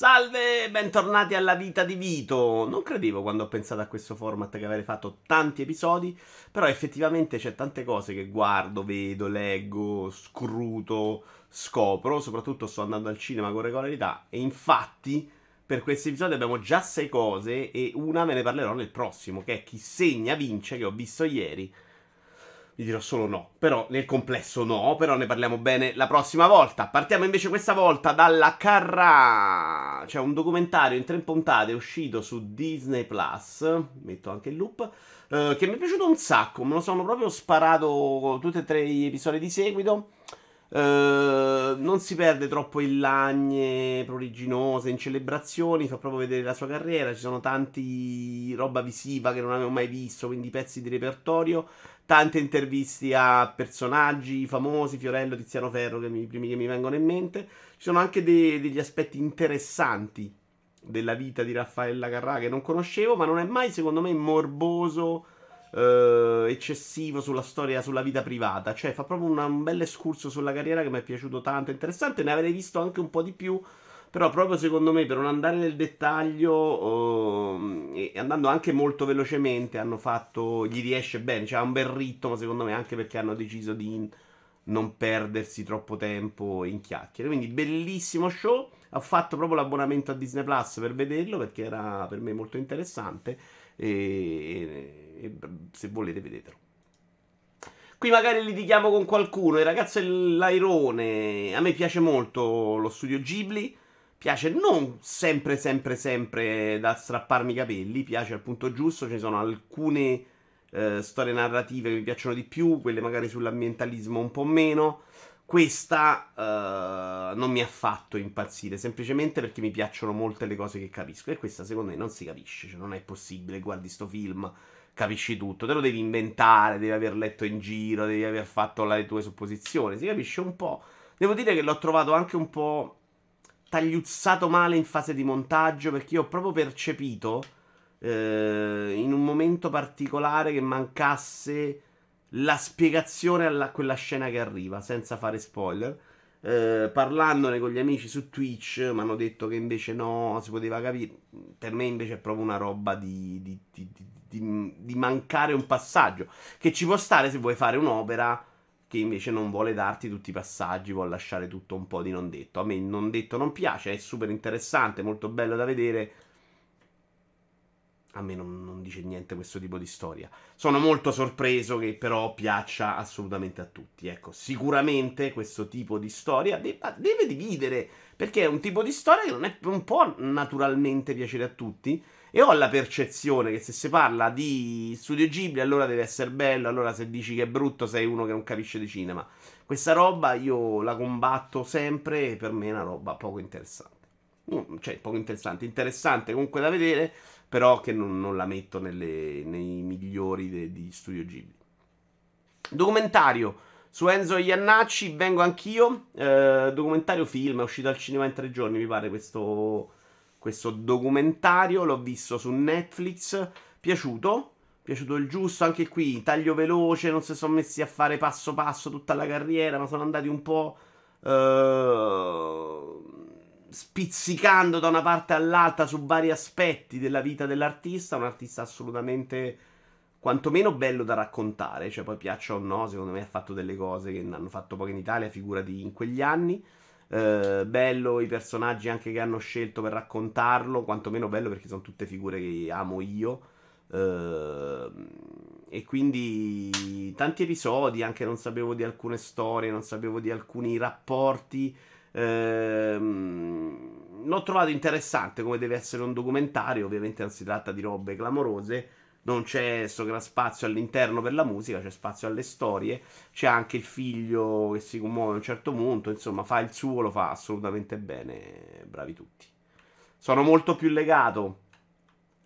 Salve, bentornati alla vita di Vito. Non credevo quando ho pensato a questo format che avrei fatto tanti episodi, però effettivamente c'è tante cose che guardo, vedo, leggo, scruto, scopro, soprattutto sto andando al cinema con regolarità e infatti per questi episodi abbiamo già sei cose e una ve ne parlerò nel prossimo, che è Chi segna vince, che ho visto ieri vi dirò solo no. Però nel complesso no, però ne parliamo bene la prossima volta. Partiamo invece questa volta dalla Carrà. C'è un documentario in tre puntate uscito su Disney Plus. Metto anche il loop. Eh, che mi è piaciuto un sacco. Me lo sono proprio sparato tutti e tre gli episodi di seguito. Uh, non si perde troppo in lagne proliginose, in celebrazioni, fa proprio vedere la sua carriera. Ci sono tanti roba visiva che non avevo mai visto, quindi pezzi di repertorio tante interviste a personaggi famosi, Fiorello, Tiziano Ferro, che mi, i primi che mi vengono in mente. Ci sono anche de- degli aspetti interessanti della vita di Raffaella Carrà che non conoscevo, ma non è mai, secondo me, morboso, eh, eccessivo sulla storia, sulla vita privata. Cioè, fa proprio una, un bel escurso sulla carriera che mi è piaciuto tanto, interessante. Ne avrei visto anche un po' di più però proprio secondo me, per non andare nel dettaglio uh, e andando anche molto velocemente, hanno fatto, gli riesce bene, c'è cioè, un bel ritmo secondo me anche perché hanno deciso di non perdersi troppo tempo in chiacchiere. Quindi bellissimo show, ho fatto proprio l'abbonamento a Disney Plus per vederlo perché era per me molto interessante e, e, e se volete vedetelo. Qui magari litighiamo con qualcuno. Il ragazzo è l'airone. A me piace molto lo studio Ghibli piace non sempre, sempre, sempre da strapparmi i capelli, piace al punto giusto, ci sono alcune eh, storie narrative che mi piacciono di più, quelle magari sull'ambientalismo un po' meno. Questa uh, non mi ha fatto impazzire, semplicemente perché mi piacciono molte le cose che capisco. E questa secondo me non si capisce, cioè non è possibile, guardi sto film, capisci tutto, te lo devi inventare, devi aver letto in giro, devi aver fatto le tue supposizioni, si capisce un po'. Devo dire che l'ho trovato anche un po' tagliuzzato male in fase di montaggio perché io ho proprio percepito eh, in un momento particolare che mancasse la spiegazione a quella scena che arriva, senza fare spoiler. Eh, parlandone con gli amici su Twitch mi hanno detto che invece no, si poteva capire. Per me invece è proprio una roba di, di, di, di mancare un passaggio. Che ci può stare se vuoi fare un'opera che invece non vuole darti tutti i passaggi, vuole lasciare tutto un po' di non detto. A me il non detto non piace, è super interessante, molto bello da vedere. A me non, non, dice niente questo tipo di storia. Sono molto sorpreso che però piaccia assolutamente a tutti. Ecco, sicuramente questo tipo di storia deve, deve dividere, perché è un tipo di storia che non, è, non può naturalmente piacere a tutti. E ho la percezione che se si parla di studio Ghibli allora deve essere bello, allora se dici che è brutto sei uno che non capisce di cinema. Questa roba io la combatto sempre e per me è una roba poco interessante. Cioè, poco interessante, interessante comunque da vedere, però che non, non la metto nelle, nei migliori di studio Ghibli. Documentario. Su Enzo Iannacci, vengo anch'io. Eh, documentario film, è uscito al cinema in tre giorni, mi pare questo questo documentario, l'ho visto su Netflix, piaciuto, piaciuto il giusto, anche qui taglio veloce, non si sono messi a fare passo passo tutta la carriera, ma sono andati un po' uh, spizzicando da una parte all'altra su vari aspetti della vita dell'artista, un artista assolutamente quantomeno bello da raccontare, cioè poi piaccia o no, secondo me ha fatto delle cose che hanno fatto poco in Italia, figurati in quegli anni. Eh, bello i personaggi anche che hanno scelto per raccontarlo, quantomeno bello perché sono tutte figure che amo io. Eh, e quindi tanti episodi, anche non sapevo di alcune storie, non sapevo di alcuni rapporti. Eh, l'ho trovato interessante come deve essere un documentario, ovviamente non si tratta di robe clamorose non c'è sto gran spazio all'interno per la musica, c'è spazio alle storie, c'è anche il figlio che si commuove a un certo punto, insomma fa il suo, lo fa assolutamente bene, bravi tutti. Sono molto più legato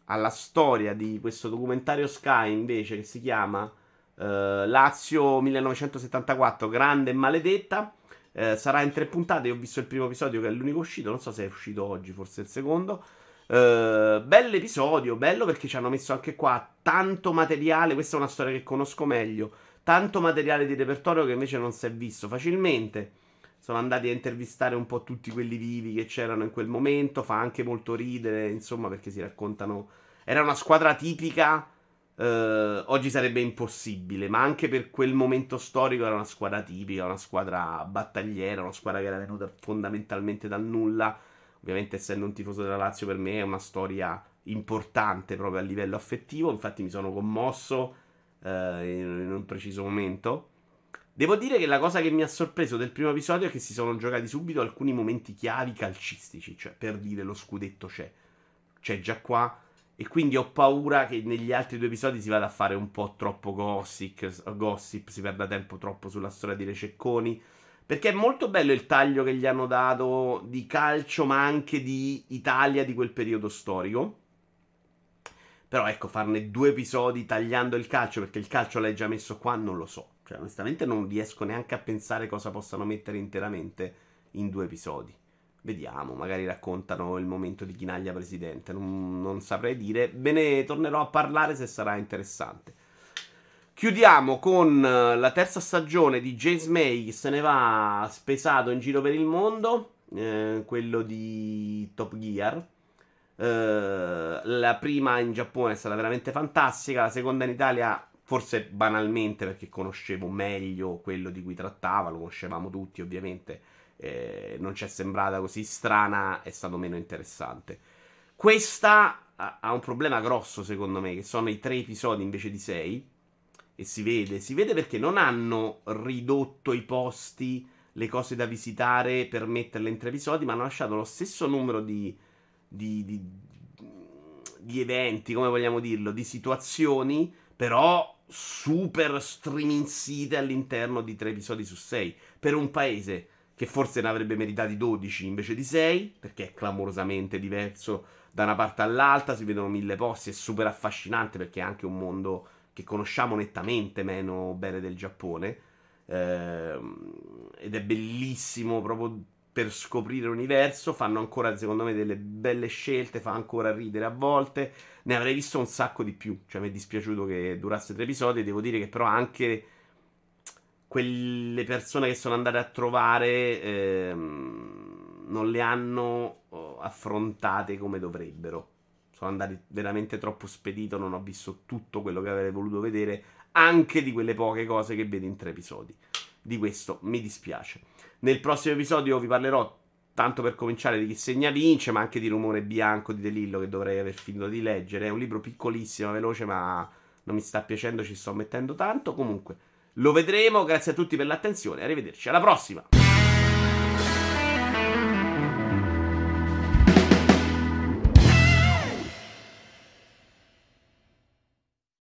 alla storia di questo documentario Sky invece che si chiama eh, Lazio 1974, grande e maledetta. Eh, sarà in tre puntate, io ho visto il primo episodio che è l'unico uscito, non so se è uscito oggi, forse il secondo. Uh, bell'episodio, bello perché ci hanno messo anche qua tanto materiale. Questa è una storia che conosco meglio. Tanto materiale di repertorio che invece non si è visto facilmente. sono andati a intervistare un po' tutti quelli vivi che c'erano in quel momento. Fa anche molto ridere, insomma, perché si raccontano. Era una squadra tipica. Eh, oggi sarebbe impossibile, ma anche per quel momento storico era una squadra tipica, una squadra battagliera, una squadra che era venuta fondamentalmente dal nulla. Ovviamente, essendo un tifoso della Lazio, per me è una storia importante proprio a livello affettivo. Infatti, mi sono commosso in, in un preciso momento. Devo dire che la cosa che mi ha sorpreso del primo episodio è che si sono giocati subito alcuni momenti chiavi calcistici, cioè per dire lo scudetto c'è, c'è già qua, e quindi ho paura che negli altri due episodi si vada a fare un po' troppo gossip, gossip si perda tempo troppo sulla storia di Rececconi, perché è molto bello il taglio che gli hanno dato di calcio, ma anche di Italia di quel periodo storico. Però ecco, farne due episodi tagliando il calcio, perché il calcio l'hai già messo qua, non lo so. Cioè, onestamente non riesco neanche a pensare cosa possano mettere interamente in due episodi. Vediamo, magari raccontano il momento di Chinaglia presidente, non, non saprei dire. Ve ne tornerò a parlare se sarà interessante. Chiudiamo con eh, la terza stagione di James May che se ne va spesato in giro per il mondo, eh, quello di Top Gear. Eh, la prima in Giappone è stata veramente fantastica, la seconda in Italia forse banalmente perché conoscevo meglio quello di cui trattava, lo conoscevamo tutti ovviamente, eh, non ci è sembrata così strana, è stato meno interessante. Questa ha un problema grosso secondo me, che sono i tre episodi invece di sei, e si vede, si vede perché non hanno ridotto i posti, le cose da visitare per metterle in tre episodi, ma hanno lasciato lo stesso numero di, di, di, di eventi, come vogliamo dirlo, di situazioni, però super streaming all'interno di tre episodi su sei. Per un paese che forse ne avrebbe meritati 12 invece di 6, perché è clamorosamente diverso da una parte all'altra, si vedono mille posti, è super affascinante perché è anche un mondo che conosciamo nettamente meno bene del Giappone. Eh, ed è bellissimo proprio per scoprire l'universo. Fanno ancora, secondo me, delle belle scelte. Fa ancora ridere a volte. Ne avrei visto un sacco di più. Cioè, mi è dispiaciuto che durasse tre episodi. Devo dire che, però, anche quelle persone che sono andate a trovare ehm, non le hanno oh, affrontate come dovrebbero. Sono andati veramente troppo spedito. Non ho visto tutto quello che avrei voluto vedere. Anche di quelle poche cose che vedo in tre episodi. Di questo mi dispiace. Nel prossimo episodio vi parlerò, tanto per cominciare, di chi segna vince, ma anche di Rumore Bianco di De Lillo che dovrei aver finito di leggere. È un libro piccolissimo, veloce, ma non mi sta piacendo, ci sto mettendo tanto. Comunque, lo vedremo. Grazie a tutti per l'attenzione. Arrivederci. Alla prossima!